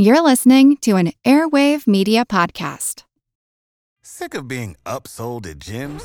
You're listening to an Airwave Media Podcast. Sick of being upsold at gyms?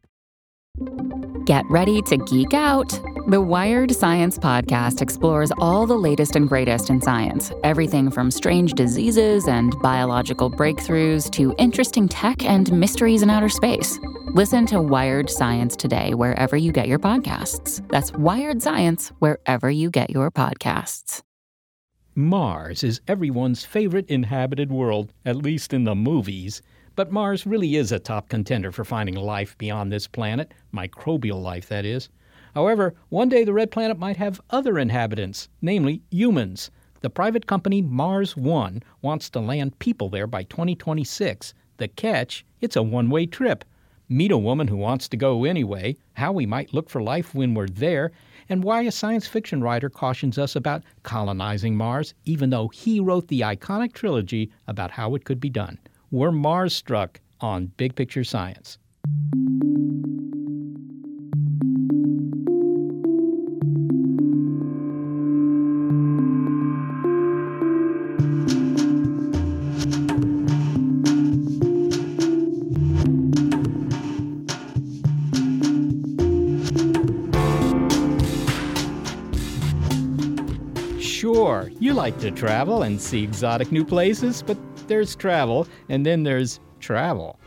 Get ready to geek out. The Wired Science Podcast explores all the latest and greatest in science everything from strange diseases and biological breakthroughs to interesting tech and mysteries in outer space. Listen to Wired Science today, wherever you get your podcasts. That's Wired Science, wherever you get your podcasts. Mars is everyone's favorite inhabited world, at least in the movies. But Mars really is a top contender for finding life beyond this planet, microbial life, that is. However, one day the red planet might have other inhabitants, namely humans. The private company Mars One wants to land people there by 2026. The catch it's a one way trip. Meet a woman who wants to go anyway, how we might look for life when we're there, and why a science fiction writer cautions us about colonizing Mars, even though he wrote the iconic trilogy about how it could be done. We're Mars struck on Big Picture Science. Sure, you like to travel and see exotic new places, but there's travel, and then there's travel.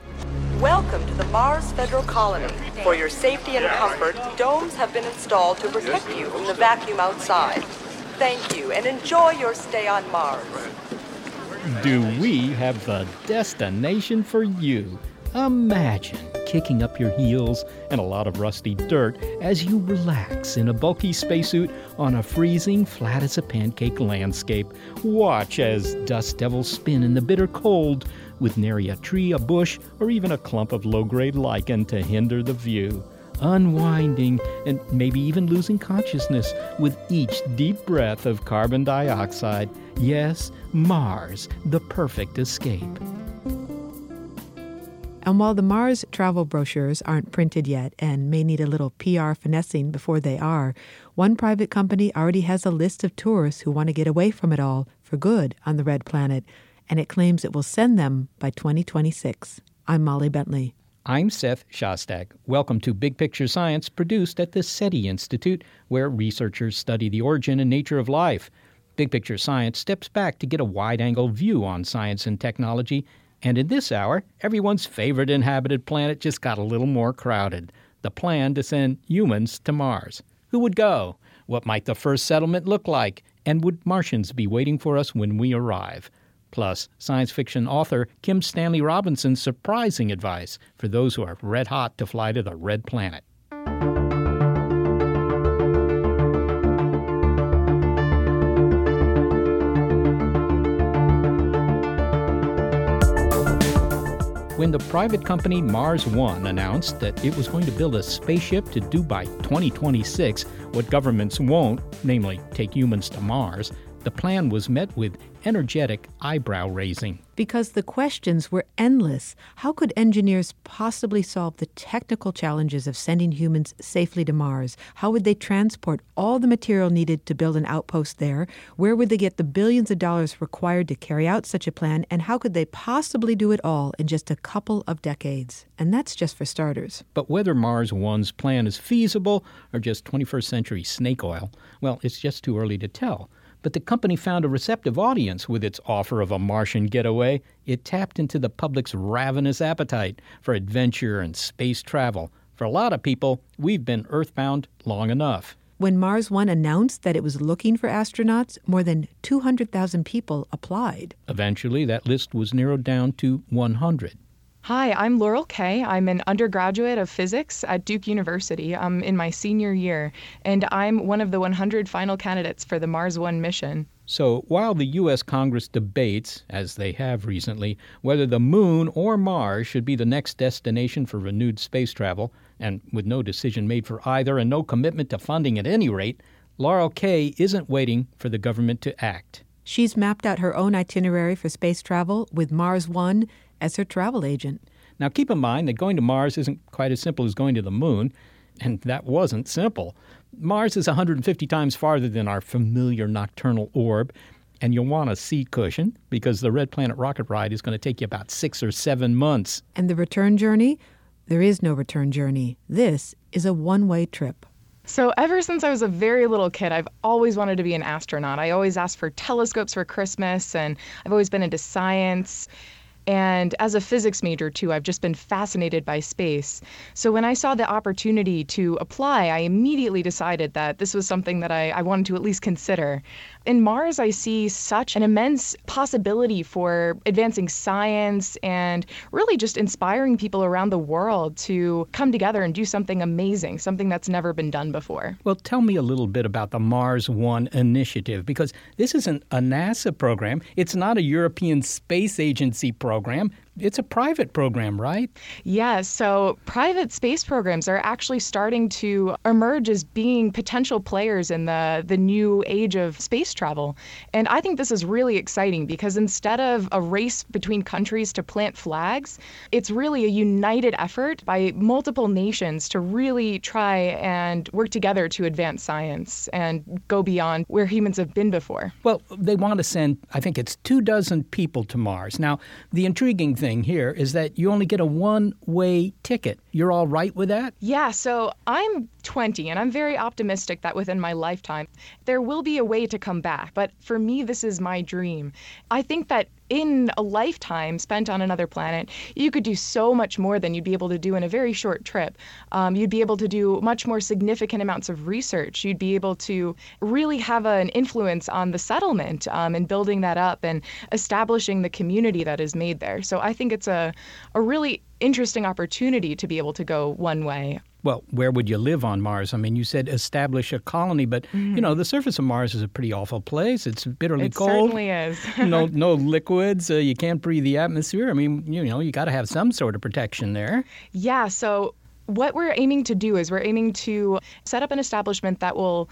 Welcome to the Mars Federal Colony. For your safety and comfort, domes have been installed to protect you from the vacuum outside. Thank you, and enjoy your stay on Mars. Do we have the destination for you? Imagine kicking up your heels and a lot of rusty dirt as you relax in a bulky spacesuit on a freezing, flat as a pancake landscape. Watch as dust devils spin in the bitter cold with nary a tree, a bush, or even a clump of low grade lichen to hinder the view. Unwinding and maybe even losing consciousness with each deep breath of carbon dioxide. Yes, Mars, the perfect escape. And while the Mars travel brochures aren't printed yet and may need a little PR finessing before they are, one private company already has a list of tourists who want to get away from it all for good on the red planet, and it claims it will send them by 2026. I'm Molly Bentley. I'm Seth Shostak. Welcome to Big Picture Science, produced at the SETI Institute, where researchers study the origin and nature of life. Big Picture Science steps back to get a wide angle view on science and technology and in this hour, everyone's favorite inhabited planet just got a little more crowded the plan to send humans to Mars. Who would go? What might the first settlement look like? And would Martians be waiting for us when we arrive? Plus, science fiction author Kim Stanley Robinson's surprising advice for those who are red hot to fly to the red planet. When the private company Mars One announced that it was going to build a spaceship to do by 2026 what governments won't, namely take humans to Mars, the plan was met with energetic eyebrow raising. Because the questions were endless. How could engineers possibly solve the technical challenges of sending humans safely to Mars? How would they transport all the material needed to build an outpost there? Where would they get the billions of dollars required to carry out such a plan? And how could they possibly do it all in just a couple of decades? And that's just for starters. But whether Mars One's plan is feasible or just 21st century snake oil, well, it's just too early to tell. But the company found a receptive audience with its offer of a Martian getaway. It tapped into the public's ravenous appetite for adventure and space travel. For a lot of people, we've been earthbound long enough. When Mars One announced that it was looking for astronauts, more than 200,000 people applied. Eventually, that list was narrowed down to 100. Hi, I'm Laurel Kaye. I'm an undergraduate of physics at Duke University. I'm in my senior year, and I'm one of the 100 final candidates for the Mars One mission. So while the U.S. Congress debates, as they have recently, whether the moon or Mars should be the next destination for renewed space travel, and with no decision made for either and no commitment to funding at any rate, Laurel Kaye isn't waiting for the government to act. She's mapped out her own itinerary for space travel with Mars One as her travel agent. Now, keep in mind that going to Mars isn't quite as simple as going to the moon, and that wasn't simple. Mars is 150 times farther than our familiar nocturnal orb, and you'll want a seat cushion because the Red Planet rocket ride is going to take you about six or seven months. And the return journey? There is no return journey. This is a one way trip. So, ever since I was a very little kid, I've always wanted to be an astronaut. I always asked for telescopes for Christmas, and I've always been into science. And as a physics major, too, I've just been fascinated by space. So when I saw the opportunity to apply, I immediately decided that this was something that I, I wanted to at least consider. In Mars, I see such an immense possibility for advancing science and really just inspiring people around the world to come together and do something amazing, something that's never been done before. Well, tell me a little bit about the Mars One initiative because this isn't a NASA program, it's not a European Space Agency program. It's a private program, right? Yeah, so private space programs are actually starting to emerge as being potential players in the, the new age of space travel. And I think this is really exciting because instead of a race between countries to plant flags, it's really a united effort by multiple nations to really try and work together to advance science and go beyond where humans have been before. Well, they want to send, I think it's two dozen people to Mars. Now, the intriguing thing here is that you only get a one way ticket. You're all right with that? Yeah, so I'm 20 and I'm very optimistic that within my lifetime there will be a way to come back. But for me, this is my dream. I think that in a lifetime spent on another planet, you could do so much more than you'd be able to do in a very short trip. Um, you'd be able to do much more significant amounts of research. You'd be able to really have an influence on the settlement um, and building that up and establishing the community that is made there. So I think it's a, a really interesting opportunity to be able to go one way. Well, where would you live on Mars? I mean, you said establish a colony, but mm. you know the surface of Mars is a pretty awful place. It's bitterly it cold. It certainly is. no, no liquids. Uh, you can't breathe the atmosphere. I mean, you know, you got to have some sort of protection there. Yeah. So what we're aiming to do is we're aiming to set up an establishment that will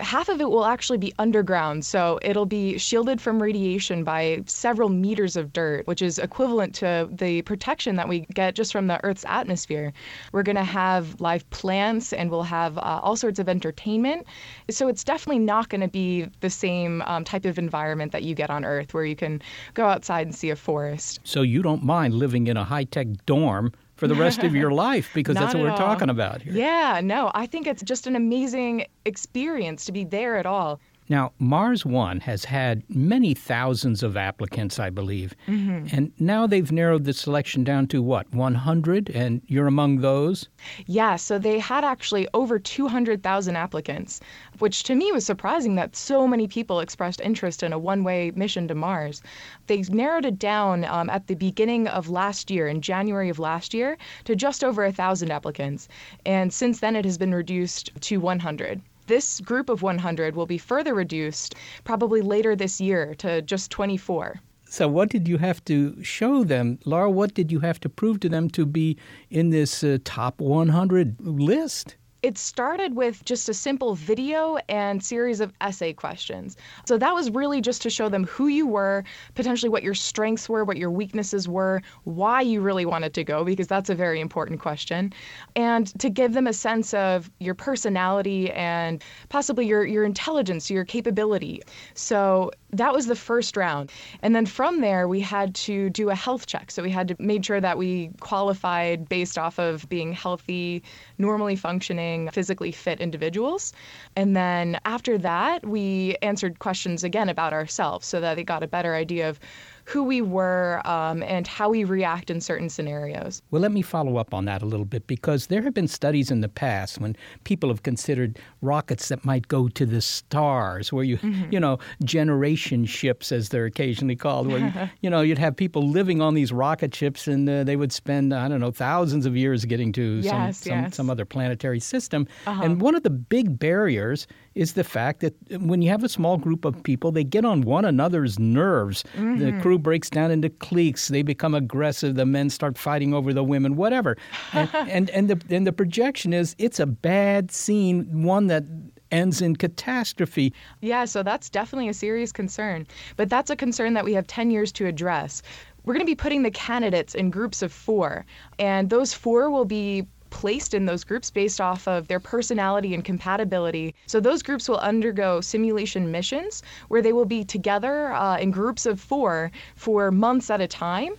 half of it will actually be underground. So it'll be shielded from radiation by several meters of dirt, which is equivalent to the protection that we get just from the Earth's atmosphere. We're going to have live plants and we'll have uh, all sorts of entertainment. So it's definitely not going to be the same um, type of environment that you get on Earth where you can go outside and see a forest. So you don't mind living in a high tech dorm for the rest of your life because that's what we're all. talking about here. Yeah, no, I think it's just an amazing experience to be there at all. Now, Mars One has had many thousands of applicants, I believe. Mm-hmm. And now they've narrowed the selection down to what, 100? And you're among those? Yeah, so they had actually over 200,000 applicants, which to me was surprising that so many people expressed interest in a one way mission to Mars. They narrowed it down um, at the beginning of last year, in January of last year, to just over 1,000 applicants. And since then, it has been reduced to 100. This group of 100 will be further reduced probably later this year to just 24. So, what did you have to show them, Laura? What did you have to prove to them to be in this uh, top 100 list? It started with just a simple video and series of essay questions. So that was really just to show them who you were, potentially what your strengths were, what your weaknesses were, why you really wanted to go, because that's a very important question, and to give them a sense of your personality and possibly your, your intelligence, your capability. So that was the first round. And then from there, we had to do a health check. So we had to make sure that we qualified based off of being healthy, normally functioning physically fit individuals. And then after that, we answered questions again about ourselves so that they got a better idea of who we were um, and how we react in certain scenarios. Well, let me follow up on that a little bit because there have been studies in the past when people have considered rockets that might go to the stars, where you, mm-hmm. you know, generation ships, as they're occasionally called, where, you, you know, you'd have people living on these rocket ships and uh, they would spend, I don't know, thousands of years getting to yes, some, yes. some, some, other planetary system. Uh-huh. And one of the big barriers is the fact that when you have a small group of people, they get on one another's nerves. Mm-hmm. The crew breaks down into cliques. They become aggressive. The men start fighting over the women, whatever. and, and, and, the, and the projection is it's a bad scene, one that ends in catastrophe. Yeah, so that's definitely a serious concern. But that's a concern that we have 10 years to address. We're going to be putting the candidates in groups of four, and those four will be placed in those groups based off of their personality and compatibility. So those groups will undergo simulation missions where they will be together uh, in groups of four for months at a time.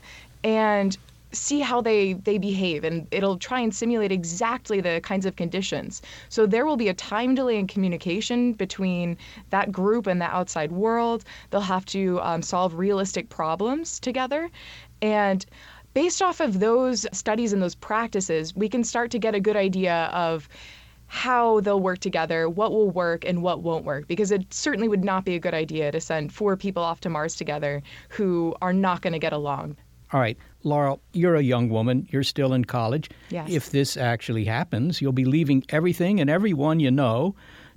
And see how they they behave and it'll try and simulate exactly the kinds of conditions so there will be a time delay in communication between that group and the outside world they'll have to um, solve realistic problems together and based off of those studies and those practices, we can start to get a good idea of how they'll work together, what will work and what won't work, because it certainly would not be a good idea to send four people off to Mars together who are not going to get along. All right, Laurel, you're a young woman. You're still in college. Yes. If this actually happens, you'll be leaving everything and everyone you know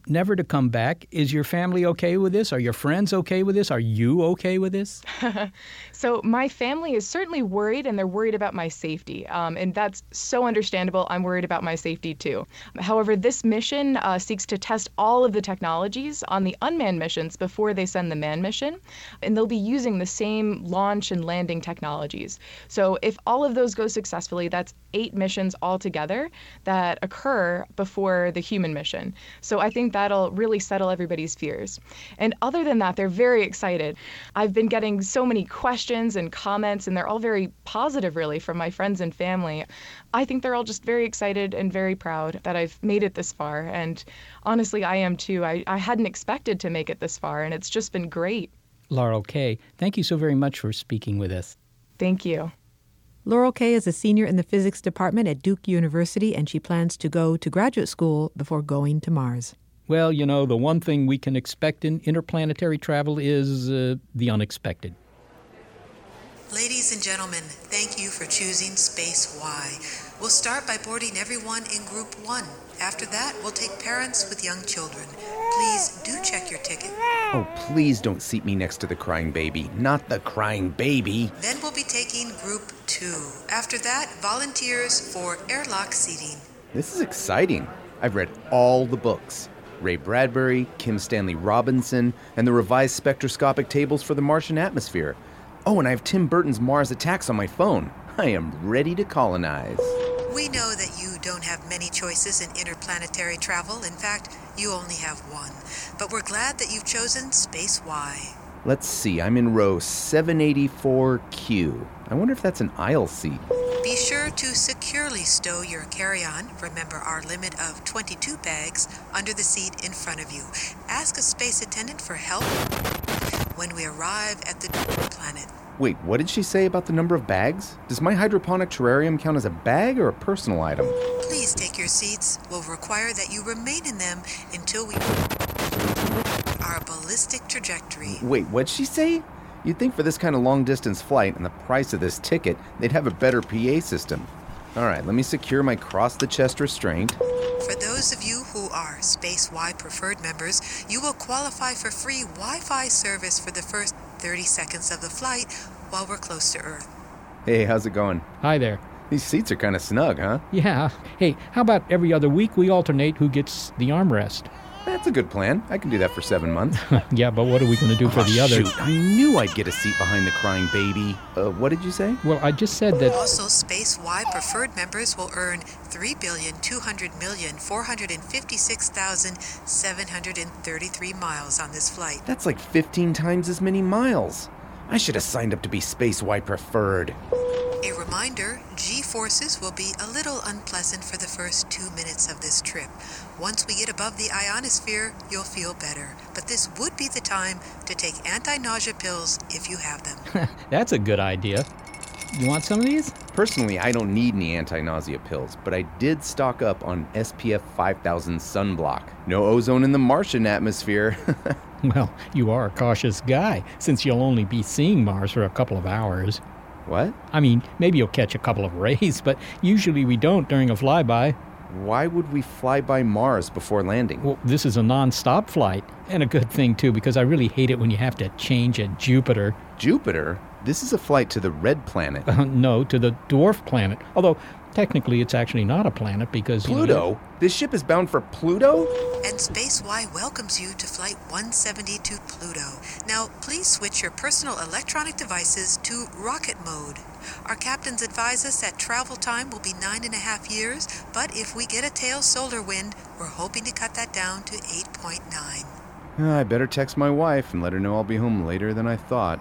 never to come back. Is your family okay with this? Are your friends okay with this? Are you okay with this? so, my family is certainly worried, and they're worried about my safety. Um, and that's so understandable. I'm worried about my safety too. However, this mission uh, seeks to test all of the technologies on the unmanned missions before they send the manned mission. And they'll be using the same launch and landing technologies. So, if all of those go successfully, that's eight missions altogether that occur before the human mission. So, I think that'll really settle everybody's fears. And other than that, they're very excited. I've been getting so many questions and comments, and they're all very positive, really, from my friends and family. I think they're all just very excited and very proud that I've made it this far. And honestly, I am too. I, I hadn't expected to make it this far, and it's just been great. Laurel Kaye, thank you so very much for speaking with us. Thank you. Laurel Kaye is a senior in the physics department at Duke University, and she plans to go to graduate school before going to Mars. Well, you know, the one thing we can expect in interplanetary travel is uh, the unexpected. Ladies and gentlemen, thank you for choosing Space Y. We'll start by boarding everyone in Group 1. After that, we'll take parents with young children. Please do check your ticket. Oh, please don't seat me next to the crying baby. Not the crying baby. Then we'll be taking Group 2. After that, volunteers for airlock seating. This is exciting. I've read all the books. Ray Bradbury, Kim Stanley Robinson, and the revised spectroscopic tables for the Martian atmosphere. Oh, and I have Tim Burton's Mars Attacks on my phone. I am ready to colonize. We know that you don't have many choices in interplanetary travel. In fact, you only have one. But we're glad that you've chosen Space Y. Let's see, I'm in row 784Q. I wonder if that's an aisle seat. Be sure to securely stow your carry on, remember our limit of 22 bags, under the seat in front of you. Ask a space attendant for help when we arrive at the planet. Wait, what did she say about the number of bags? Does my hydroponic terrarium count as a bag or a personal item? Please take your seats. We'll require that you remain in them until we our ballistic trajectory. Wait, what'd she say? You'd think for this kind of long distance flight and the price of this ticket, they'd have a better PA system. All right, let me secure my cross the chest restraint. For those of you who are Space Y preferred members, you will qualify for free Wi Fi service for the first 30 seconds of the flight while we're close to Earth. Hey, how's it going? Hi there. These seats are kind of snug, huh? Yeah. Hey, how about every other week we alternate who gets the armrest? That's a good plan. I can do that for seven months. yeah, but what are we going to do for oh, the others? Shoot, I knew I'd get a seat behind the crying baby. Uh, what did you say? Well, I just said that. Also, Space Y preferred members will earn three billion two hundred million four hundred and fifty-six thousand seven hundred and thirty-three miles on this flight. That's like 15 times as many miles. I should have signed up to be Space Y preferred. A reminder G forces will be a little unpleasant for the first two minutes of this trip. Once we get above the ionosphere, you'll feel better. But this would be the time to take anti nausea pills if you have them. That's a good idea. You want some of these? Personally, I don't need any anti nausea pills, but I did stock up on SPF 5000 sunblock. No ozone in the Martian atmosphere. Well, you are a cautious guy, since you'll only be seeing Mars for a couple of hours. what? I mean, maybe you'll catch a couple of rays, but usually we don't during a flyby. Why would we fly by Mars before landing? Well, this is a non stop flight, and a good thing, too, because I really hate it when you have to change at Jupiter. Jupiter? This is a flight to the red planet. Uh, no, to the dwarf planet. Although, technically, it's actually not a planet because. you know, Pluto? This ship is bound for Pluto? And Space Y welcomes you to Flight 170 to Pluto. Now, please switch your personal electronic devices to rocket mode. Our captains advise us that travel time will be nine and a half years, but if we get a tail solar wind, we're hoping to cut that down to 8.9. Uh, I better text my wife and let her know I'll be home later than I thought.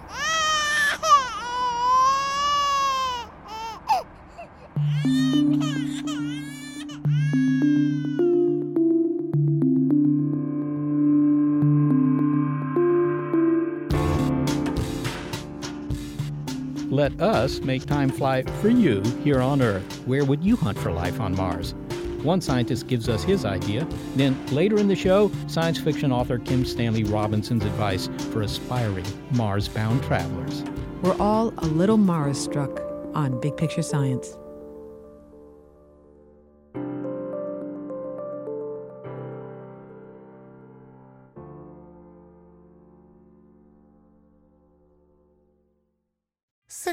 Let us make time fly for you here on Earth. Where would you hunt for life on Mars? One scientist gives us his idea. Then later in the show, science fiction author Kim Stanley Robinson's advice for aspiring Mars bound travelers. We're all a little Mars struck on Big Picture Science.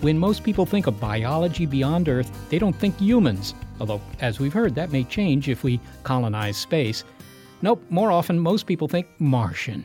When most people think of biology beyond Earth, they don't think humans. Although, as we've heard, that may change if we colonize space. Nope, more often, most people think Martian.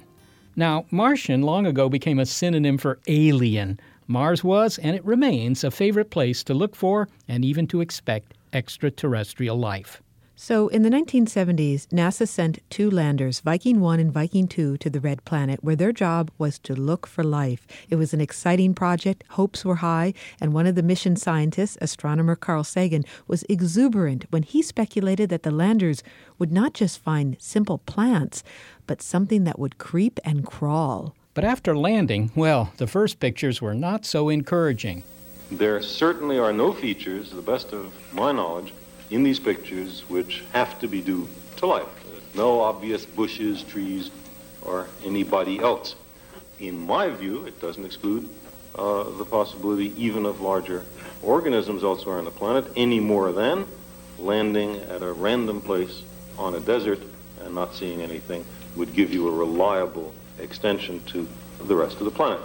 Now, Martian long ago became a synonym for alien. Mars was, and it remains, a favorite place to look for and even to expect extraterrestrial life. So, in the 1970s, NASA sent two landers, Viking 1 and Viking 2, to the Red Planet, where their job was to look for life. It was an exciting project, hopes were high, and one of the mission scientists, astronomer Carl Sagan, was exuberant when he speculated that the landers would not just find simple plants, but something that would creep and crawl. But after landing, well, the first pictures were not so encouraging. There certainly are no features, to the best of my knowledge, in these pictures which have to be due to life. No obvious bushes, trees, or anybody else. In my view, it doesn't exclude uh, the possibility even of larger organisms elsewhere on the planet, any more than landing at a random place on a desert and not seeing anything would give you a reliable extension to the rest of the planet.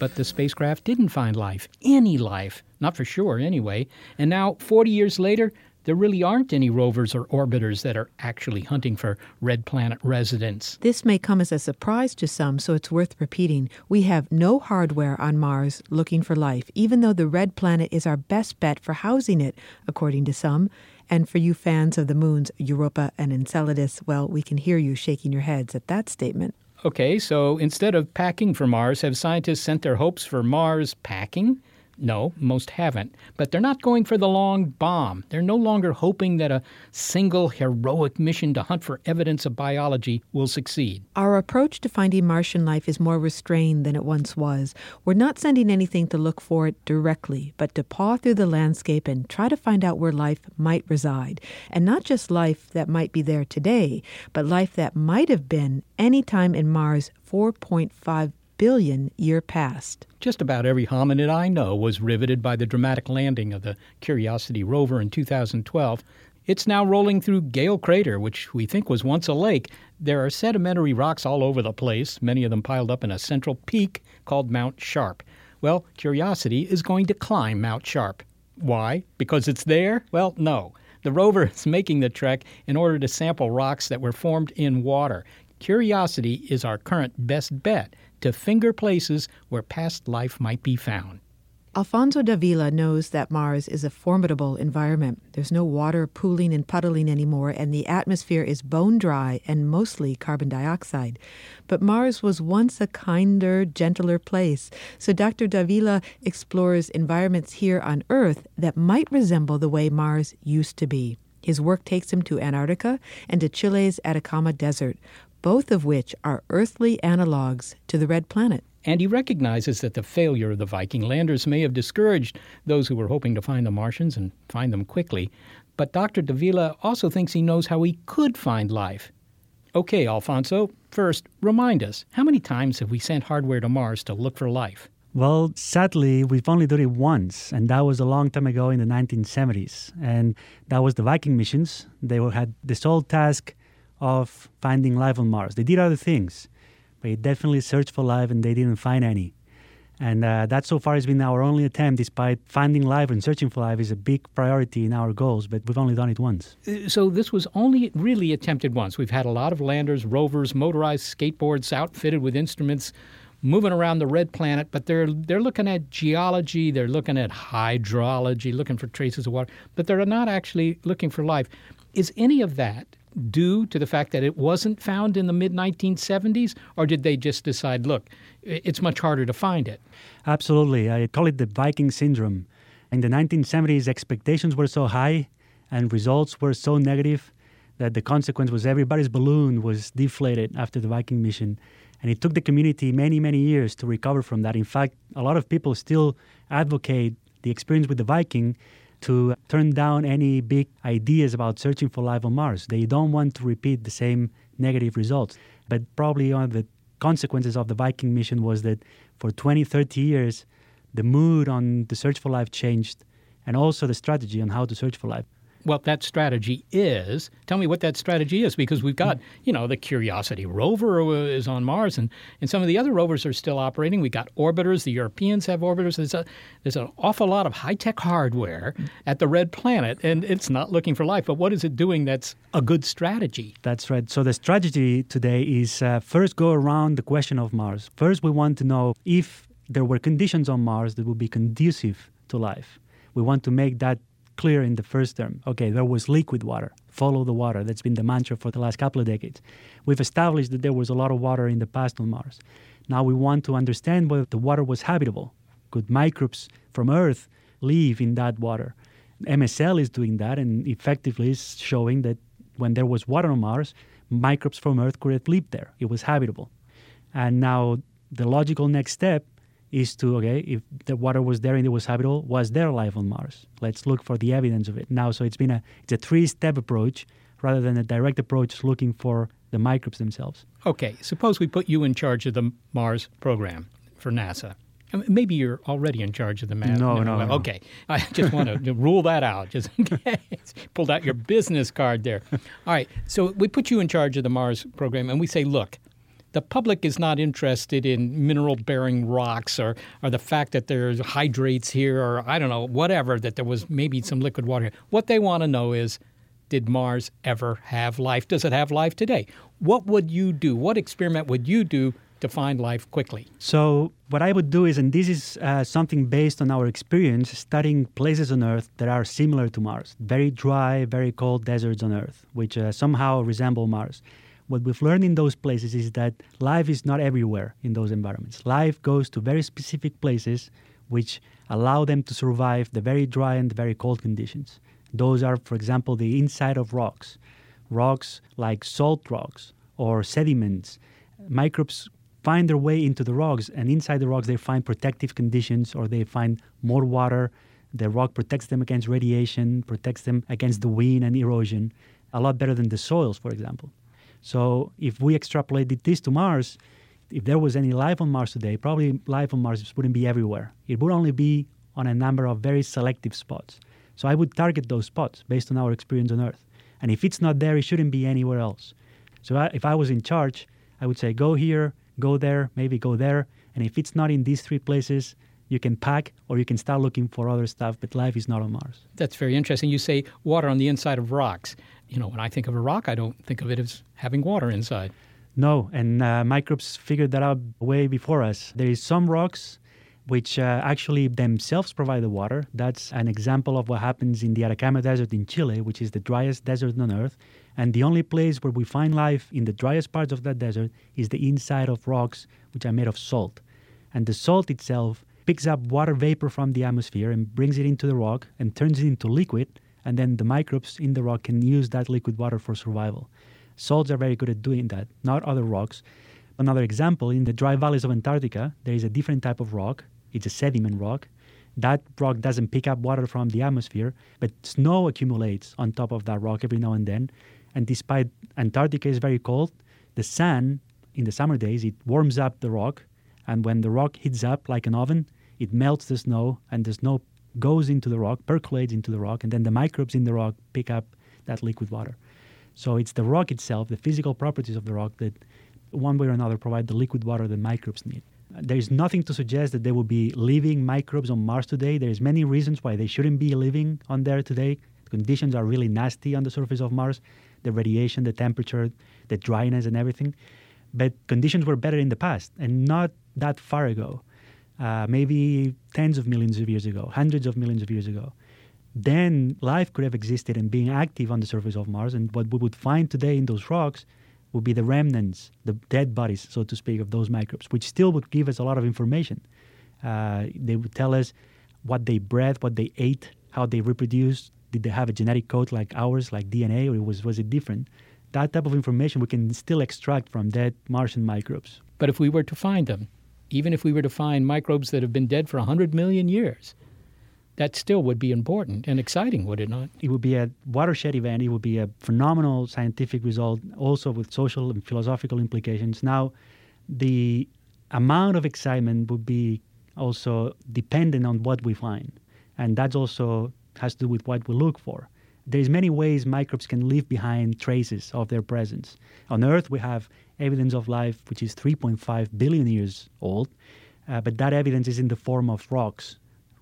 But the spacecraft didn't find life, any life, not for sure anyway. And now, 40 years later, there really aren't any rovers or orbiters that are actually hunting for red planet residents. This may come as a surprise to some, so it's worth repeating. We have no hardware on Mars looking for life, even though the red planet is our best bet for housing it, according to some. And for you fans of the moons Europa and Enceladus, well, we can hear you shaking your heads at that statement. Okay, so instead of packing for Mars, have scientists sent their hopes for Mars packing? No, most haven't. But they're not going for the long bomb. They're no longer hoping that a single heroic mission to hunt for evidence of biology will succeed. Our approach to finding Martian life is more restrained than it once was. We're not sending anything to look for it directly, but to paw through the landscape and try to find out where life might reside. And not just life that might be there today, but life that might have been any time in Mars 4.5 billion year past. Just about every hominid I know was riveted by the dramatic landing of the Curiosity rover in 2012. It's now rolling through Gale Crater, which we think was once a lake. There are sedimentary rocks all over the place, many of them piled up in a central peak called Mount Sharp. Well, Curiosity is going to climb Mount Sharp. Why? Because it's there? Well, no. The rover is making the trek in order to sample rocks that were formed in water. Curiosity is our current best bet to finger places where past life might be found. Alfonso Davila knows that Mars is a formidable environment. There's no water pooling and puddling anymore, and the atmosphere is bone dry and mostly carbon dioxide. But Mars was once a kinder, gentler place. So Dr. Davila explores environments here on Earth that might resemble the way Mars used to be. His work takes him to Antarctica and to Chile's Atacama Desert, both of which are earthly analogs to the red planet. And he recognizes that the failure of the Viking landers may have discouraged those who were hoping to find the Martians and find them quickly. But Dr. Davila also thinks he knows how he could find life. Okay, Alfonso, first, remind us how many times have we sent hardware to Mars to look for life? Well, sadly, we've only done it once, and that was a long time ago in the 1970s. And that was the Viking missions. They had the sole task of finding life on Mars. They did other things, but they definitely searched for life and they didn't find any. And uh, that so far has been our only attempt, despite finding life and searching for life is a big priority in our goals, but we've only done it once. Uh, so this was only really attempted once. We've had a lot of landers, rovers, motorized skateboards outfitted with instruments moving around the red planet, but they're they're looking at geology, they're looking at hydrology, looking for traces of water, but they're not actually looking for life. Is any of that due to the fact that it wasn't found in the mid 1970s, or did they just decide, look, it's much harder to find it? Absolutely. I call it the Viking syndrome. In the 1970s, expectations were so high and results were so negative that the consequence was everybody's balloon was deflated after the Viking mission. And it took the community many, many years to recover from that. In fact, a lot of people still advocate the experience with the Viking to turn down any big ideas about searching for life on Mars. They don't want to repeat the same negative results. But probably one of the consequences of the Viking mission was that for 20, 30 years, the mood on the search for life changed and also the strategy on how to search for life what that strategy is. Tell me what that strategy is, because we've got, mm. you know, the Curiosity rover uh, is on Mars, and, and some of the other rovers are still operating. We've got orbiters. The Europeans have orbiters. There's a there's an awful lot of high tech hardware mm. at the red planet, and it's not looking for life. But what is it doing that's a good strategy? That's right. So the strategy today is uh, first go around the question of Mars. First, we want to know if there were conditions on Mars that would be conducive to life. We want to make that clear in the first term. Okay, there was liquid water. Follow the water. That's been the mantra for the last couple of decades. We've established that there was a lot of water in the past on Mars. Now we want to understand whether the water was habitable. Could microbes from Earth live in that water? MSL is doing that and effectively is showing that when there was water on Mars, microbes from Earth could have lived there. It was habitable. And now the logical next step is to okay if the water was there and it was habitable was there life on mars let's look for the evidence of it now so it's been a it's a three step approach rather than a direct approach looking for the microbes themselves okay suppose we put you in charge of the mars program for nasa Maybe you're already in charge of the Mars. No, no, no. Okay, I just want to rule that out. Just in case. Pulled out your business card there. All right, so we put you in charge of the Mars program, and we say, look, the public is not interested in mineral bearing rocks or, or the fact that there's hydrates here or I don't know, whatever, that there was maybe some liquid water here. What they want to know is did Mars ever have life? Does it have life today? What would you do? What experiment would you do to find life quickly? So, what I would do is, and this is uh, something based on our experience studying places on Earth that are similar to Mars very dry, very cold deserts on Earth, which uh, somehow resemble Mars what we've learned in those places is that life is not everywhere in those environments. Life goes to very specific places which allow them to survive the very dry and very cold conditions. Those are, for example, the inside of rocks, rocks like salt rocks or sediments. Microbes find their way into the rocks, and inside the rocks, they find protective conditions or they find more water. The rock protects them against radiation, protects them against the wind and erosion, a lot better than the soils, for example. So if we extrapolated this to Mars, if there was any life on Mars today, probably life on Mars wouldn't be everywhere. It would only be on a number of very selective spots. So I would target those spots based on our experience on Earth. And if it's not there, it shouldn't be anywhere else. So I, if I was in charge, I would say go here, go there, maybe go there. And if it's not in these three places, you can pack or you can start looking for other stuff, but life is not on Mars. That's very interesting. You say water on the inside of rocks. You know, when I think of a rock, I don't think of it as having water inside. No, and uh, microbes figured that out way before us. There is some rocks which uh, actually themselves provide the water. That's an example of what happens in the Atacama Desert in Chile, which is the driest desert on Earth. And the only place where we find life in the driest parts of that desert is the inside of rocks, which are made of salt. And the salt itself picks up water vapor from the atmosphere and brings it into the rock and turns it into liquid. And then the microbes in the rock can use that liquid water for survival. Salts are very good at doing that, not other rocks. Another example, in the dry valleys of Antarctica, there is a different type of rock. It's a sediment rock. That rock doesn't pick up water from the atmosphere, but snow accumulates on top of that rock every now and then. And despite Antarctica is very cold, the sun in the summer days it warms up the rock, and when the rock heats up like an oven, it melts the snow, and the snow goes into the rock, percolates into the rock, and then the microbes in the rock pick up that liquid water. So it's the rock itself, the physical properties of the rock, that one way or another provide the liquid water that microbes need. There is nothing to suggest that there will be living microbes on Mars today. There's many reasons why they shouldn't be living on there today. Conditions are really nasty on the surface of Mars, the radiation, the temperature, the dryness, and everything. But conditions were better in the past, and not that far ago. Uh, maybe tens of millions of years ago, hundreds of millions of years ago then life could have existed and being active on the surface of Mars. And what we would find today in those rocks would be the remnants, the dead bodies, so to speak, of those microbes, which still would give us a lot of information. Uh, they would tell us what they bred, what they ate, how they reproduced. Did they have a genetic code like ours, like DNA, or was, was it different? That type of information we can still extract from dead Martian microbes. But if we were to find them, even if we were to find microbes that have been dead for 100 million years, that still would be important and exciting, would it not? It would be a watershed event. It would be a phenomenal scientific result, also with social and philosophical implications. Now, the amount of excitement would be also dependent on what we find, and that also has to do with what we look for. There's many ways microbes can leave behind traces of their presence. On Earth, we have evidence of life which is 3.5 billion years old, uh, but that evidence is in the form of rocks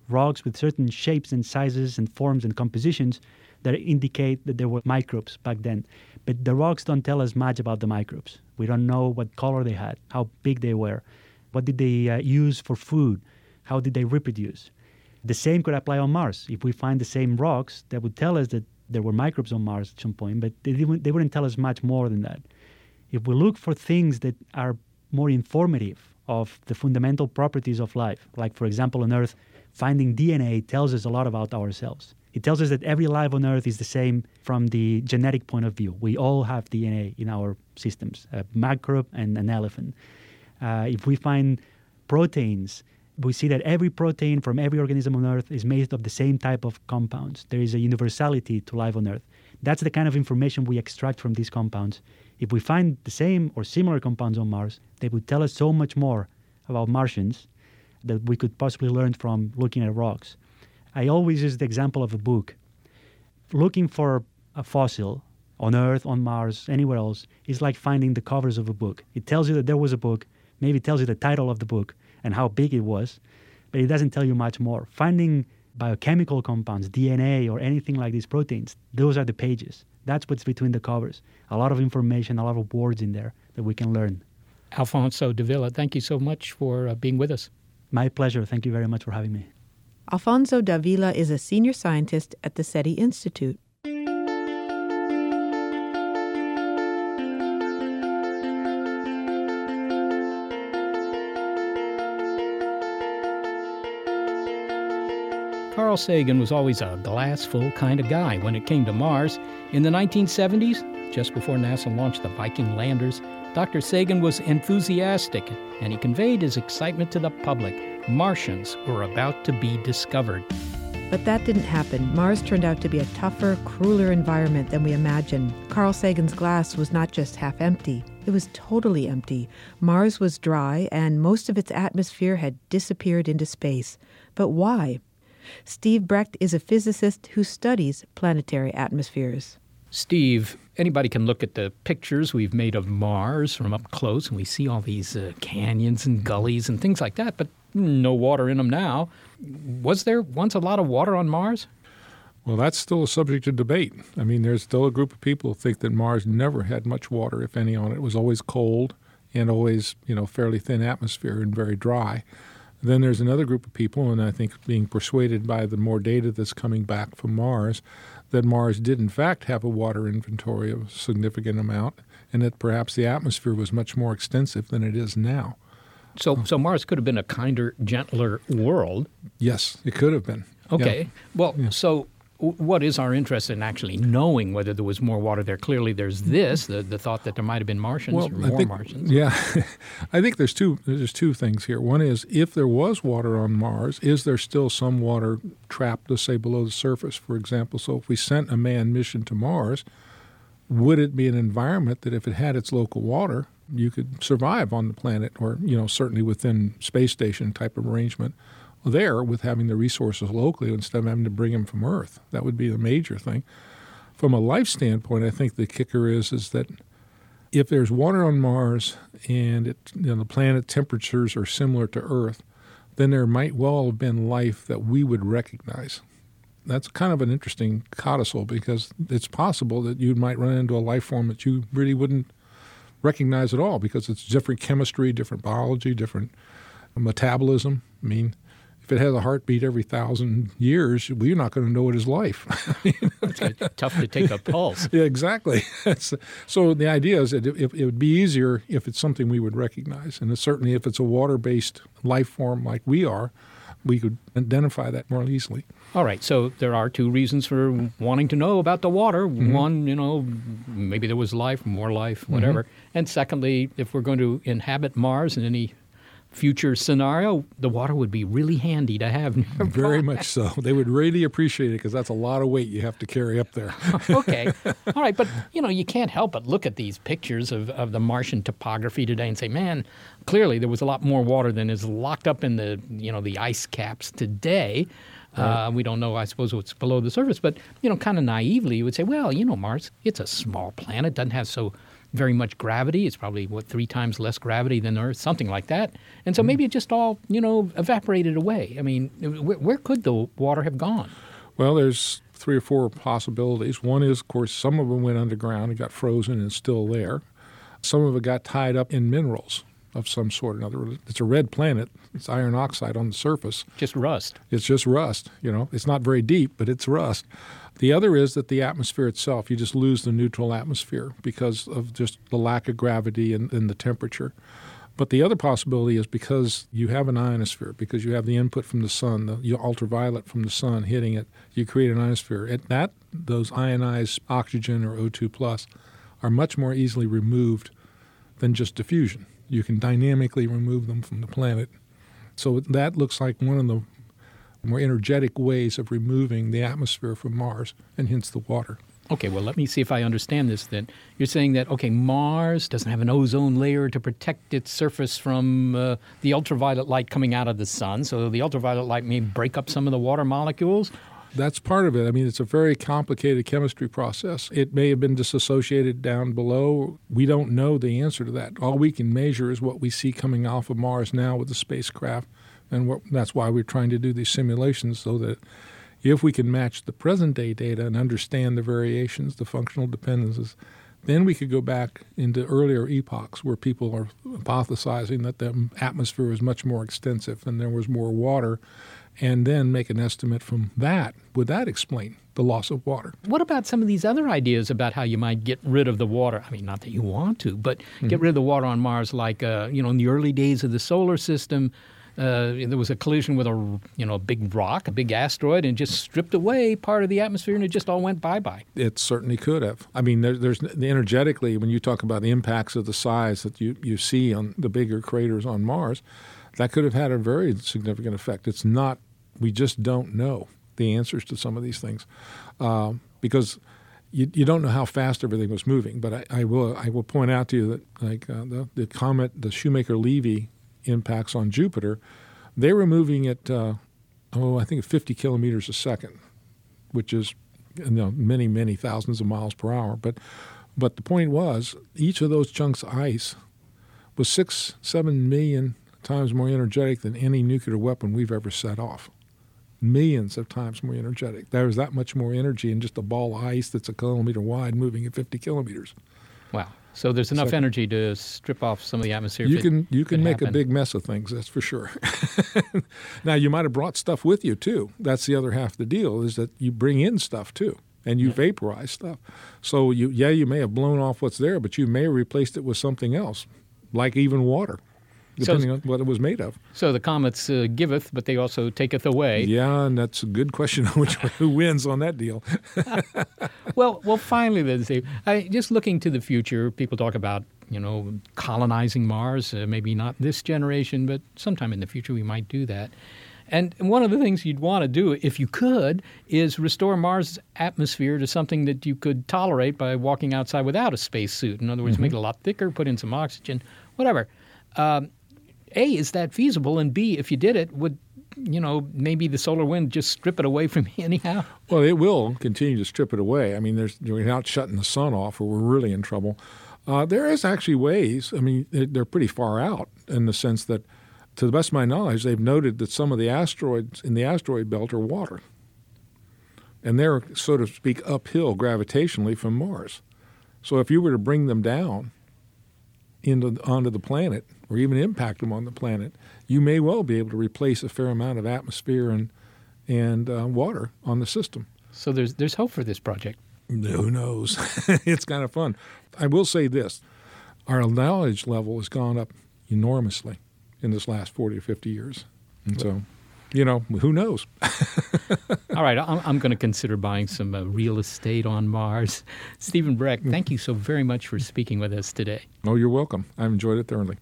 rocks with certain shapes and sizes and forms and compositions that indicate that there were microbes back then. But the rocks don't tell us much about the microbes. We don't know what color they had, how big they were, what did they uh, use for food, how did they reproduce. The same could apply on Mars. If we find the same rocks, that would tell us that there were microbes on Mars at some point, but they, didn't, they wouldn't tell us much more than that. If we look for things that are more informative of the fundamental properties of life, like for example on Earth, finding DNA tells us a lot about ourselves. It tells us that every life on Earth is the same from the genetic point of view. We all have DNA in our systems, a microbe and an elephant. Uh, if we find proteins, we see that every protein from every organism on Earth is made of the same type of compounds. There is a universality to life on Earth. That's the kind of information we extract from these compounds. If we find the same or similar compounds on Mars, they would tell us so much more about Martians that we could possibly learn from looking at rocks. I always use the example of a book. Looking for a fossil on Earth, on Mars, anywhere else is like finding the covers of a book. It tells you that there was a book, maybe tells you the title of the book and how big it was, but it doesn't tell you much more. Finding biochemical compounds, DNA, or anything like these proteins, those are the pages. That's what's between the covers. A lot of information, a lot of words in there that we can learn. Alfonso Davila, thank you so much for uh, being with us. My pleasure. Thank you very much for having me. Alfonso Davila is a senior scientist at the SETI Institute. Carl Sagan was always a glass full kind of guy when it came to Mars. In the 1970s, just before NASA launched the Viking landers, Dr. Sagan was enthusiastic and he conveyed his excitement to the public. Martians were about to be discovered. But that didn't happen. Mars turned out to be a tougher, crueler environment than we imagined. Carl Sagan's glass was not just half empty, it was totally empty. Mars was dry, and most of its atmosphere had disappeared into space. But why? Steve Brecht is a physicist who studies planetary atmospheres. Steve, anybody can look at the pictures we've made of Mars from up close, and we see all these uh, canyons and gullies and things like that, but no water in them now. Was there once a lot of water on Mars? Well, that's still a subject of debate. I mean, there's still a group of people who think that Mars never had much water, if any, on it. It was always cold and always, you know, fairly thin atmosphere and very dry. Then there's another group of people, and I think being persuaded by the more data that's coming back from Mars, that Mars did in fact have a water inventory of a significant amount, and that perhaps the atmosphere was much more extensive than it is now. So, so Mars could have been a kinder, gentler world. Yes, it could have been. Okay. Yeah. Well, yeah. so what is our interest in actually knowing whether there was more water there? Clearly, there's this the, the thought that there might have been Martians well, or more think, Martians. Yeah, I think there's two there's two things here. One is if there was water on Mars, is there still some water trapped, let's say, below the surface, for example? So if we sent a manned mission to Mars, would it be an environment that if it had its local water, you could survive on the planet, or you know certainly within space station type of arrangement? There with having the resources locally instead of having to bring them from Earth. That would be the major thing. From a life standpoint, I think the kicker is is that if there's water on Mars and it, you know, the planet temperatures are similar to Earth, then there might well have been life that we would recognize. That's kind of an interesting codicil because it's possible that you might run into a life form that you really wouldn't recognize at all because it's different chemistry, different biology, different metabolism. I mean, if it has a heartbeat every thousand years, we're not going to know it is life. it's tough to take a pulse. yeah, exactly. so the idea is that it, it, would be easier if it's something we would recognize, and certainly if it's a water-based life form like we are, we could identify that more easily. All right, so there are two reasons for wanting to know about the water. Mm-hmm. One, you know, maybe there was life, more life, whatever. Mm-hmm. And secondly, if we're going to inhabit Mars in any future scenario, the water would be really handy to have nearby. Very much so. They would really appreciate it because that's a lot of weight you have to carry up there. okay. All right. But, you know, you can't help but look at these pictures of, of the Martian topography today and say, man, clearly there was a lot more water than is locked up in the, you know, the ice caps today. Right. Uh, we don't know, I suppose, what's below the surface. But, you know, kind of naively, you would say, well, you know, Mars, it's a small planet, doesn't have so very much gravity. It's probably what three times less gravity than Earth, something like that. And so mm maybe it just all you know evaporated away. I mean, where, where could the water have gone? Well, there's three or four possibilities. One is, of course, some of them went underground and got frozen and still there. Some of it got tied up in minerals of some sort or another. It's a red planet. It's iron oxide on the surface. Just rust. It's just rust. You know, it's not very deep, but it's rust. The other is that the atmosphere itself, you just lose the neutral atmosphere because of just the lack of gravity and, and the temperature. But the other possibility is because you have an ionosphere, because you have the input from the sun, the ultraviolet from the sun hitting it, you create an ionosphere. At that, those ionized oxygen or O2 plus are much more easily removed than just diffusion. You can dynamically remove them from the planet. So that looks like one of the more energetic ways of removing the atmosphere from Mars and hence the water. Okay, well, let me see if I understand this then. You're saying that, okay, Mars doesn't have an ozone layer to protect its surface from uh, the ultraviolet light coming out of the sun, so the ultraviolet light may break up some of the water molecules. That's part of it. I mean, it's a very complicated chemistry process. It may have been disassociated down below. We don't know the answer to that. All we can measure is what we see coming off of Mars now with the spacecraft and that's why we're trying to do these simulations so that if we can match the present day data and understand the variations, the functional dependencies, then we could go back into earlier epochs where people are hypothesizing that the atmosphere was much more extensive and there was more water, and then make an estimate from that. Would that explain the loss of water? What about some of these other ideas about how you might get rid of the water? I mean, not that you want to, but mm-hmm. get rid of the water on Mars, like, uh, you know, in the early days of the solar system uh, there was a collision with a you know a big rock, a big asteroid, and just stripped away part of the atmosphere, and it just all went bye bye. It certainly could have. I mean, there, there's energetically when you talk about the impacts of the size that you you see on the bigger craters on Mars, that could have had a very significant effect. It's not. We just don't know the answers to some of these things uh, because. You, you, don't know how fast everything was moving, but I, I, will I will point out to you that like uh, the, the comet, the Shoemaker-Levy impacts on Jupiter, they were moving at uh, oh, I think 50 kilometers a second, which is you know, many, many thousands of miles per hour. But, but the point was, each of those chunks of ice was six, seven million times more energetic than any nuclear weapon we've ever set off. Millions of times more energetic. There's that much more energy in just a ball of ice that's a kilometer wide moving at 50 kilometers. Wow. So there's enough So- energy to strip off some of the atmosphere. You can you can make a big mess of things, that's for sure. now you might have brought stuff with you too. That's the other half of the deal is that you bring in stuff too, and you vaporize stuff. So you yeah you may have blown off what's there, but you may have replaced it with something else, like even water, So- depending on what it was made of. So the comets uh, giveth, but they also taketh away. Yeah, and that's a good question on which who wins on that deal. well, well, finally, then, Steve, I, just looking to the future, people talk about you know colonizing Mars. Uh, maybe not this generation, but sometime in the future we might do that. And one of the things you'd want to do, if you could, is restore Mars' atmosphere to something that you could tolerate by walking outside without a spacesuit. In other words, make it a lot thicker, put in some oxygen, whatever. Um, a, is that feasible? And B, if you did it, would you know maybe the solar wind just strip it away from you anyhow? Well, it will continue to strip it away. I mean, there's we're not shutting the sun off, or we're really in trouble. Uh, there is actually ways. I mean, they're they're pretty far out in the sense that, to the best of my knowledge, they've noted that some of the asteroids in the asteroid belt are water, and they're so to speak uphill gravitationally from Mars. So if you were to bring them down into onto the planet, or even impact them on the planet, you may well be able to replace a fair amount of atmosphere and and uh, water on the system. So there's there's hope for this project. Who knows? it's kind of fun. I will say this our knowledge level has gone up enormously in this last 40 or 50 years. And so, you know, who knows? All right, I'm, I'm going to consider buying some uh, real estate on Mars. Stephen Brecht, thank you so very much for speaking with us today. Oh, you're welcome. I've enjoyed it thoroughly.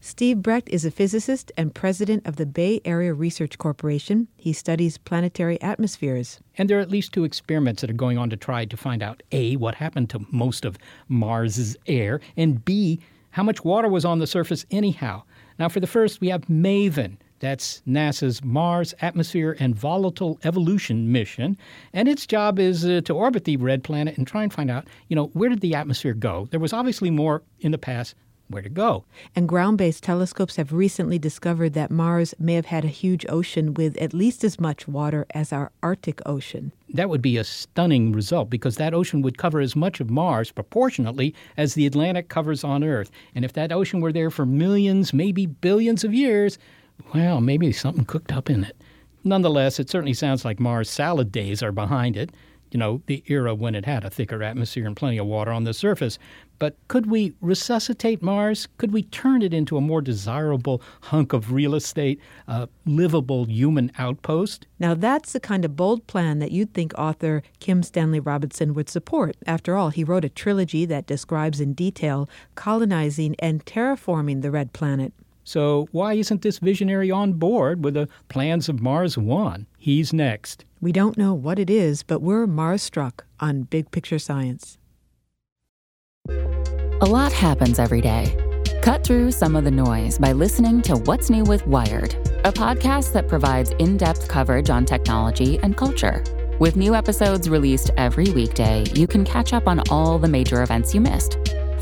Steve Brecht is a physicist and president of the Bay Area Research Corporation. He studies planetary atmospheres. And there are at least two experiments that are going on to try to find out A, what happened to most of Mars's air, and B, how much water was on the surface anyhow. Now, for the first, we have MAVEN. That's NASA's Mars Atmosphere and Volatile Evolution mission. And its job is uh, to orbit the red planet and try and find out, you know, where did the atmosphere go? There was obviously more in the past. Where to go? And ground based telescopes have recently discovered that Mars may have had a huge ocean with at least as much water as our Arctic Ocean. That would be a stunning result because that ocean would cover as much of Mars proportionately as the Atlantic covers on Earth. And if that ocean were there for millions, maybe billions of years, well, maybe something cooked up in it. Nonetheless, it certainly sounds like Mars salad days are behind it. You know, the era when it had a thicker atmosphere and plenty of water on the surface. But could we resuscitate Mars? Could we turn it into a more desirable hunk of real estate, a livable human outpost? Now, that's the kind of bold plan that you'd think author Kim Stanley Robinson would support. After all, he wrote a trilogy that describes in detail colonizing and terraforming the red planet. So why isn't this visionary on board with the plans of Mars One? He's next. We don't know what it is, but we're Mars struck on Big Picture Science. A lot happens every day. Cut through some of the noise by listening to What's New with Wired, a podcast that provides in depth coverage on technology and culture. With new episodes released every weekday, you can catch up on all the major events you missed.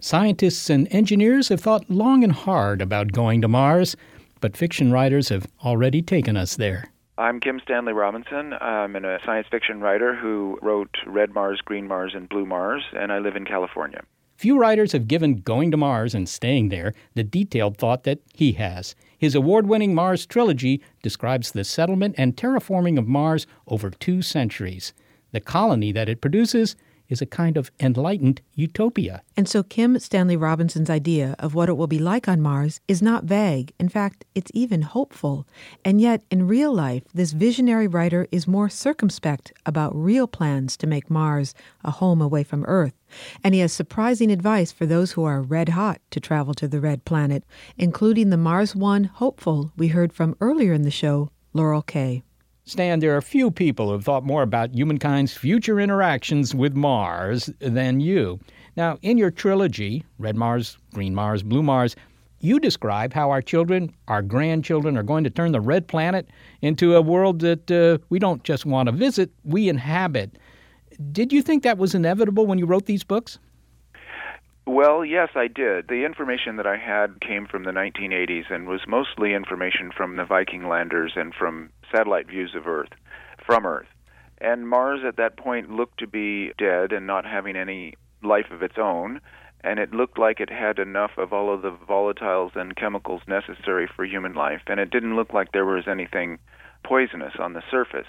Scientists and engineers have thought long and hard about going to Mars, but fiction writers have already taken us there. I'm Kim Stanley Robinson. I'm a science fiction writer who wrote Red Mars, Green Mars, and Blue Mars, and I live in California. Few writers have given going to Mars and staying there the detailed thought that he has. His award winning Mars trilogy describes the settlement and terraforming of Mars over two centuries. The colony that it produces is a kind of enlightened utopia. And so Kim Stanley Robinson's idea of what it will be like on Mars is not vague. In fact, it's even hopeful. And yet, in real life, this visionary writer is more circumspect about real plans to make Mars a home away from Earth. And he has surprising advice for those who are red hot to travel to the red planet, including the Mars One hopeful we heard from earlier in the show, Laurel Kaye Stan, there are few people who have thought more about humankind's future interactions with Mars than you. Now, in your trilogy, Red Mars, Green Mars, Blue Mars, you describe how our children, our grandchildren, are going to turn the red planet into a world that uh, we don't just want to visit, we inhabit. Did you think that was inevitable when you wrote these books? Well, yes, I did. The information that I had came from the 1980s and was mostly information from the Viking landers and from satellite views of Earth, from Earth. And Mars at that point looked to be dead and not having any life of its own, and it looked like it had enough of all of the volatiles and chemicals necessary for human life, and it didn't look like there was anything poisonous on the surface.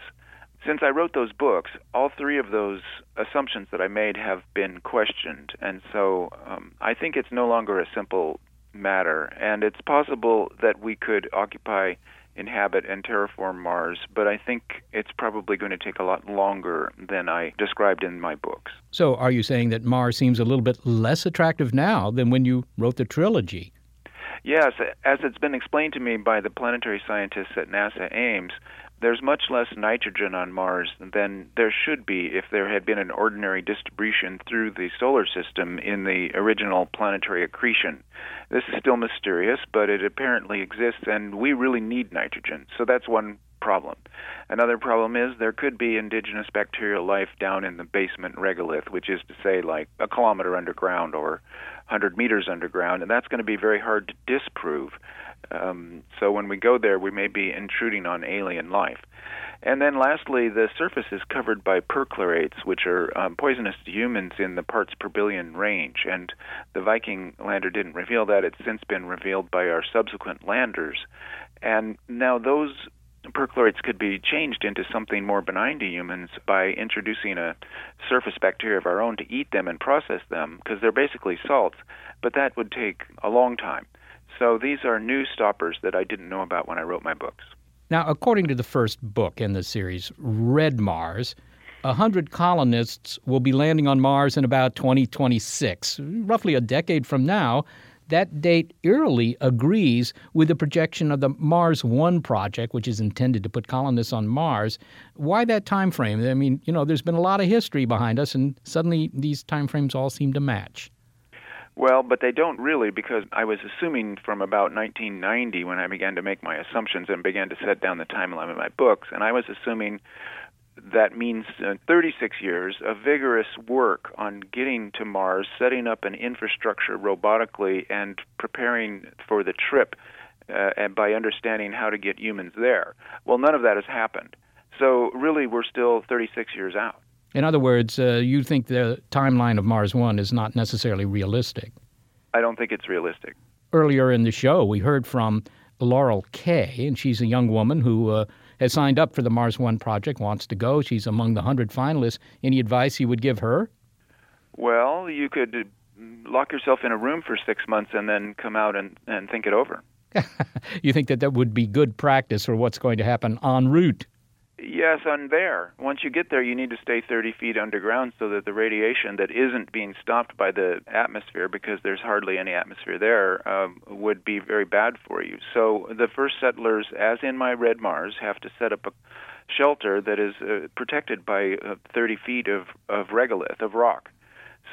Since I wrote those books, all three of those assumptions that I made have been questioned, and so um, I think it's no longer a simple matter, and it's possible that we could occupy, inhabit, and terraform Mars, but I think it's probably going to take a lot longer than I described in my books. So, are you saying that Mars seems a little bit less attractive now than when you wrote the trilogy? Yes, as it's been explained to me by the planetary scientists at NASA Ames, there's much less nitrogen on Mars than there should be if there had been an ordinary distribution through the solar system in the original planetary accretion. This is still mysterious, but it apparently exists, and we really need nitrogen. So that's one problem. Another problem is there could be indigenous bacterial life down in the basement regolith, which is to say, like a kilometer underground or 100 meters underground, and that's going to be very hard to disprove. Um, so when we go there, we may be intruding on alien life. And then lastly, the surface is covered by perchlorates, which are um, poisonous to humans in the parts per billion range. And the Viking lander didn't reveal that. It's since been revealed by our subsequent landers. And now those perchlorates could be changed into something more benign to humans by introducing a surface bacteria of our own to eat them and process them, because they're basically salts. But that would take a long time. So these are new stoppers that I didn't know about when I wrote my books. Now, according to the first book in the series, Red Mars, 100 colonists will be landing on Mars in about 2026, roughly a decade from now. That date eerily agrees with the projection of the Mars One project, which is intended to put colonists on Mars. Why that time frame? I mean, you know, there's been a lot of history behind us, and suddenly these time frames all seem to match. Well, but they don't really because I was assuming from about 1990 when I began to make my assumptions and began to set down the timeline of my books, and I was assuming that means uh, 36 years of vigorous work on getting to Mars, setting up an infrastructure robotically, and preparing for the trip uh, and by understanding how to get humans there. Well, none of that has happened. So, really, we're still 36 years out. In other words, uh, you think the timeline of Mars One is not necessarily realistic. I don't think it's realistic. Earlier in the show, we heard from Laurel Kaye, and she's a young woman who uh, has signed up for the Mars One project, wants to go. She's among the 100 finalists. Any advice you would give her? Well, you could lock yourself in a room for six months and then come out and, and think it over. you think that that would be good practice for what's going to happen en route? Yes, on there. Once you get there, you need to stay 30 feet underground so that the radiation that isn't being stopped by the atmosphere, because there's hardly any atmosphere there, um, would be very bad for you. So the first settlers, as in my Red Mars, have to set up a shelter that is uh, protected by uh, 30 feet of, of regolith, of rock.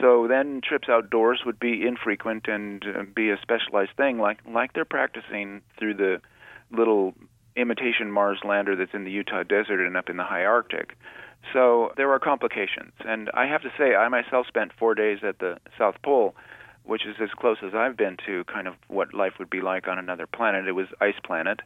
So then trips outdoors would be infrequent and uh, be a specialized thing, like like they're practicing through the little imitation Mars lander that's in the Utah desert and up in the high Arctic. So there are complications. And I have to say, I myself spent four days at the South Pole, which is as close as I've been to kind of what life would be like on another planet. It was ice planet,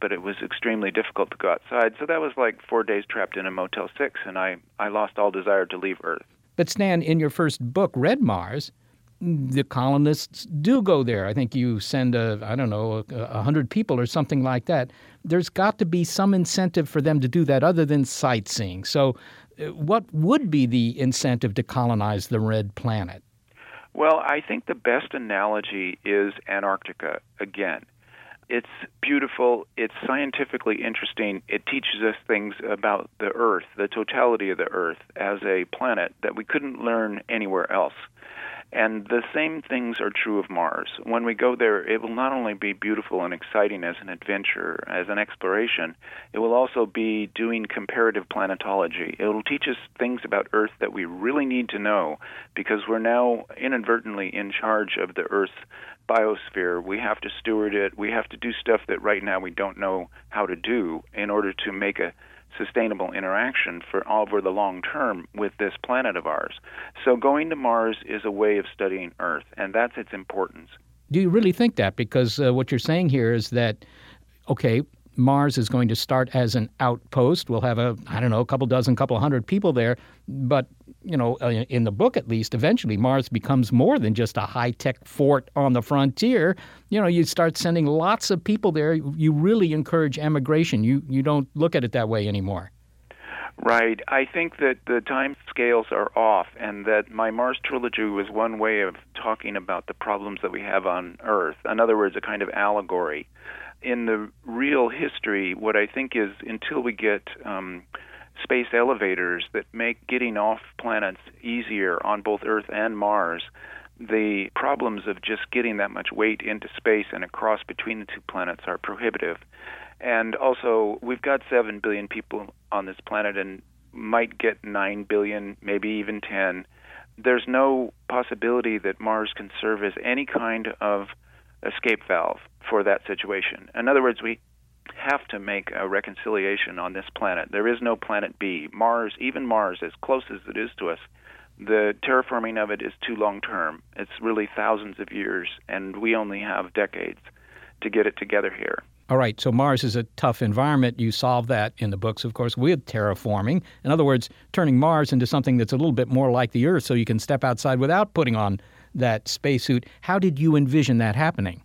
but it was extremely difficult to go outside. So that was like four days trapped in a Motel 6, and I, I lost all desire to leave Earth. But Stan, in your first book, Red Mars, the colonists do go there. I think you send a, I don't know, a, hundred people or something like that. There's got to be some incentive for them to do that other than sightseeing. So, uh, what would be the incentive to colonize the red planet? Well, I think the best analogy is Antarctica again. It's beautiful, it's scientifically interesting, it teaches us things about the Earth, the totality of the Earth as a planet that we couldn't learn anywhere else. And the same things are true of Mars. When we go there, it will not only be beautiful and exciting as an adventure, as an exploration, it will also be doing comparative planetology. It will teach us things about Earth that we really need to know because we're now inadvertently in charge of the Earth's biosphere. We have to steward it. We have to do stuff that right now we don't know how to do in order to make a sustainable interaction for over the long term with this planet of ours. So going to Mars is a way of studying Earth, and that's its importance. Do you really think that? Because uh, what you're saying here is that, okay, Mars is going to start as an outpost. We'll have a, I don't know, a couple dozen, couple hundred people there. But, you know, uh, in the book at least, eventually Mars becomes more than just a high tech fort on the frontier. You know, you start sending lots of people there. You really encourage emigration. You, you don't look at it that way anymore. Right. I think that the time scales are off, and that my Mars trilogy was one way of talking about the problems that we have on Earth. In other words, a kind of allegory in the real history, what I think is until we get um, space elevators that make getting off planets easier on both Earth and Mars, the problems of just getting that much weight into space and across between the two planets are prohibitive. And also, we've got 7 billion people on this planet and might get 9 billion, maybe even 10. There's no possibility that Mars can serve as any kind of escape valve for that situation. In other words, we have to make a reconciliation on this planet. There is no planet B. Mars, even Mars, as close as it is to us, the terraforming of it is too long term. It's really thousands of years, and we only have decades to get it together here. All right, so Mars is a tough environment. You solve that in the books, of course, with terraforming. In other words, turning Mars into something that's a little bit more like the Earth so you can step outside without putting on that spacesuit. How did you envision that happening?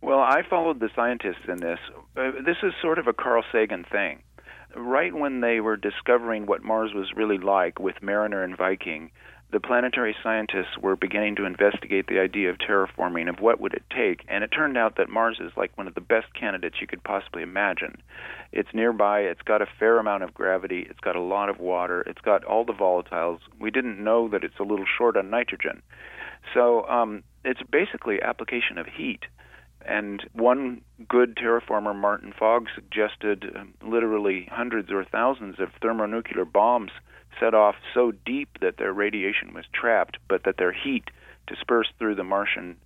Well, I followed the scientists in this. Uh, this is sort of a Carl Sagan thing. Right when they were discovering what Mars was really like with Mariner and Viking, the planetary scientists were beginning to investigate the idea of terraforming of what would it take and it turned out that mars is like one of the best candidates you could possibly imagine it's nearby it's got a fair amount of gravity it's got a lot of water it's got all the volatiles we didn't know that it's a little short on nitrogen so um, it's basically application of heat and one good terraformer, Martin Fogg, suggested um, literally hundreds or thousands of thermonuclear bombs set off so deep that their radiation was trapped, but that their heat dispersed through the Martian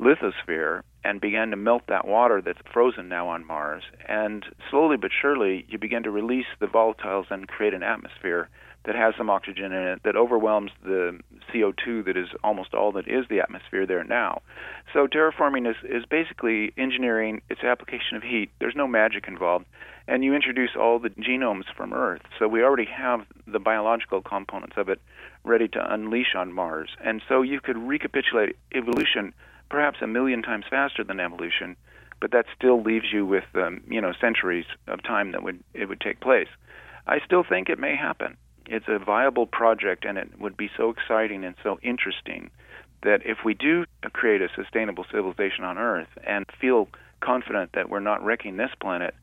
lithosphere and began to melt that water that's frozen now on Mars. And slowly but surely, you begin to release the volatiles and create an atmosphere that has some oxygen in it that overwhelms the CO2 that is almost all that is the atmosphere there now. So terraforming is, is basically engineering its application of heat. There's no magic involved. And you introduce all the genomes from Earth. So we already have the biological components of it ready to unleash on Mars. And so you could recapitulate evolution perhaps a million times faster than evolution, but that still leaves you with um, you know centuries of time that would it would take place. I still think it may happen it's a viable project and it would be so exciting and so interesting that if we do create a sustainable civilization on Earth and feel confident that we're not wrecking this planet,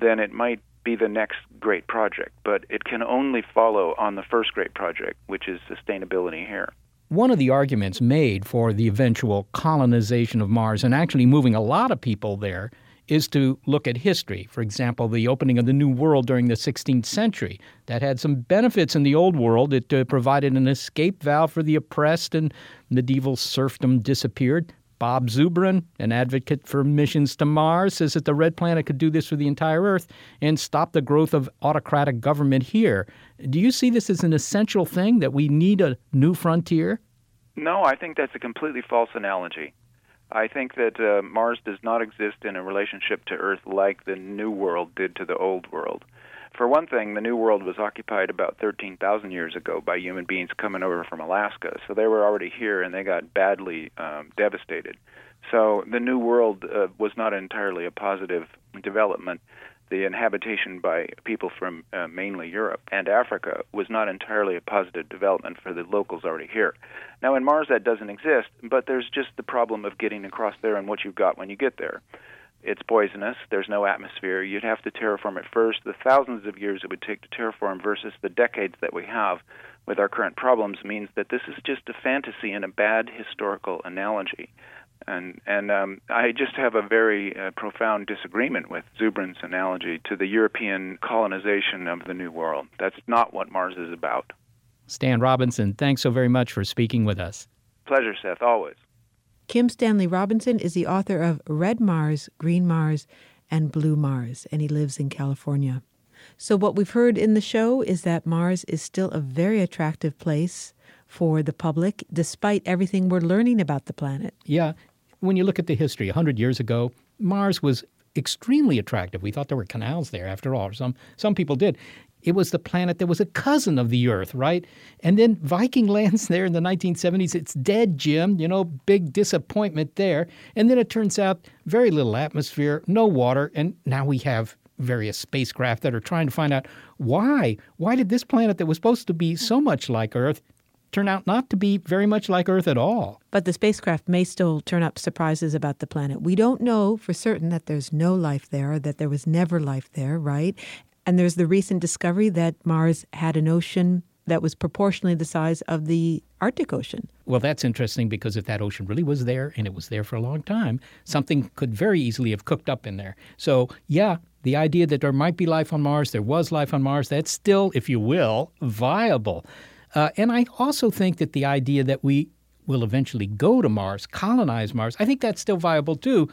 then it might be the next great project. But it can only follow on the first great project, which is sustainability here. One of the arguments made for the eventual colonization of Mars and actually moving a lot of people there is to look at history. For example, the opening of the New World during the 16th century. That had some benefits in the Old World. It uh, provided an escape valve for the oppressed, and medieval serfdom disappeared. Bob Zubrin, an advocate for missions to Mars, says that the Red Planet could do this for the entire Earth and stop the growth of autocratic government here. Do you see this as an essential thing that we need a new frontier? No, I think that's a completely false analogy. I think that uh, Mars does not exist in a relationship to Earth like the New World did to the Old World. For one thing, the New World was occupied about 13,000 years ago by human beings coming over from Alaska, so they were already here and they got badly um, devastated. So the New World uh, was not entirely a positive development. The inhabitation by people from uh, mainly Europe and Africa was not entirely a positive development for the locals already here. Now, in Mars, that doesn't exist, but there's just the problem of getting across there and what you've got when you get there. It's poisonous. There's no atmosphere. You'd have to terraform it first. The thousands of years it would take to terraform versus the decades that we have with our current problems means that this is just a fantasy and a bad historical analogy. And and um, I just have a very uh, profound disagreement with Zubrin's analogy to the European colonization of the New World. That's not what Mars is about. Stan Robinson, thanks so very much for speaking with us. Pleasure, Seth, always. Kim Stanley Robinson is the author of Red Mars, Green Mars, and Blue Mars, and he lives in California. So, what we've heard in the show is that Mars is still a very attractive place for the public, despite everything we're learning about the planet. Yeah. When you look at the history, 100 years ago, Mars was extremely attractive. We thought there were canals there, after all. Some, some people did. It was the planet that was a cousin of the Earth, right? And then Viking lands there in the 1970s. It's dead, Jim. You know, big disappointment there. And then it turns out very little atmosphere, no water, and now we have various spacecraft that are trying to find out why. Why did this planet that was supposed to be so much like Earth turn out not to be very much like Earth at all? But the spacecraft may still turn up surprises about the planet. We don't know for certain that there's no life there, that there was never life there, right? And there's the recent discovery that Mars had an ocean that was proportionally the size of the Arctic Ocean. Well, that's interesting because if that ocean really was there and it was there for a long time, something could very easily have cooked up in there. So, yeah, the idea that there might be life on Mars, there was life on Mars, that's still, if you will, viable. Uh, and I also think that the idea that we will eventually go to Mars, colonize Mars, I think that's still viable too.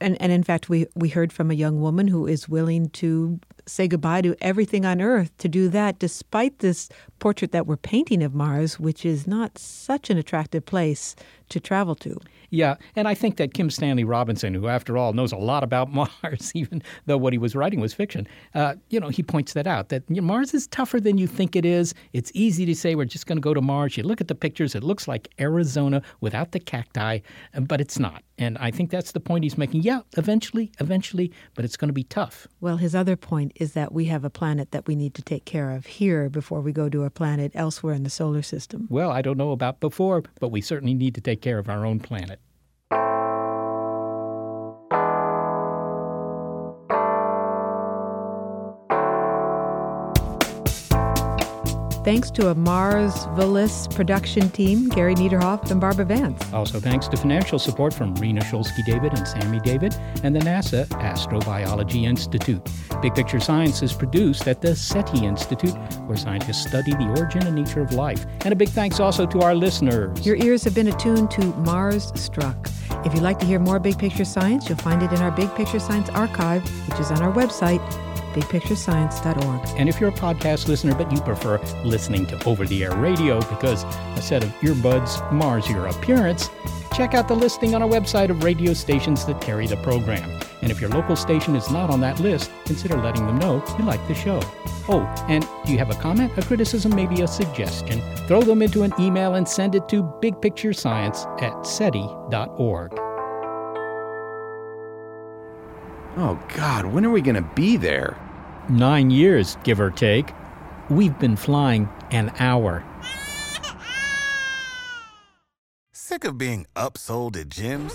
And, and in fact, we, we heard from a young woman who is willing to say goodbye to everything on Earth to do that, despite this portrait that we're painting of Mars, which is not such an attractive place to travel to. Yeah, and I think that Kim Stanley Robinson, who after all knows a lot about Mars, even though what he was writing was fiction, uh, you know, he points that out that you know, Mars is tougher than you think it is. It's easy to say we're just going to go to Mars. You look at the pictures, it looks like Arizona without the cacti, but it's not. And I think that's the point he's making. Yeah, eventually, eventually, but it's going to be tough. Well, his other point is that we have a planet that we need to take care of here before we go to a planet elsewhere in the solar system. Well, I don't know about before, but we certainly need to take care of our own planet. Thanks to a Mars Marsvelous production team, Gary Niederhoff and Barbara Vance. Also, thanks to financial support from Rena Shulsky David and Sammy David and the NASA Astrobiology Institute. Big Picture Science is produced at the SETI Institute, where scientists study the origin and nature of life. And a big thanks also to our listeners. Your ears have been attuned to Mars Struck. If you'd like to hear more Big Picture Science, you'll find it in our Big Picture Science archive, which is on our website, bigpicturescience.org. And if you're a podcast listener but you prefer listening to over the air radio because a set of earbuds mars your appearance, check out the listing on our website of radio stations that carry the program. And if your local station is not on that list, consider letting them know you like the show. Oh, and do you have a comment, a criticism, maybe a suggestion? Throw them into an email and send it to bigpicturescience at SETI.org. Oh, God, when are we going to be there? Nine years, give or take. We've been flying an hour. Sick of being upsold at gyms?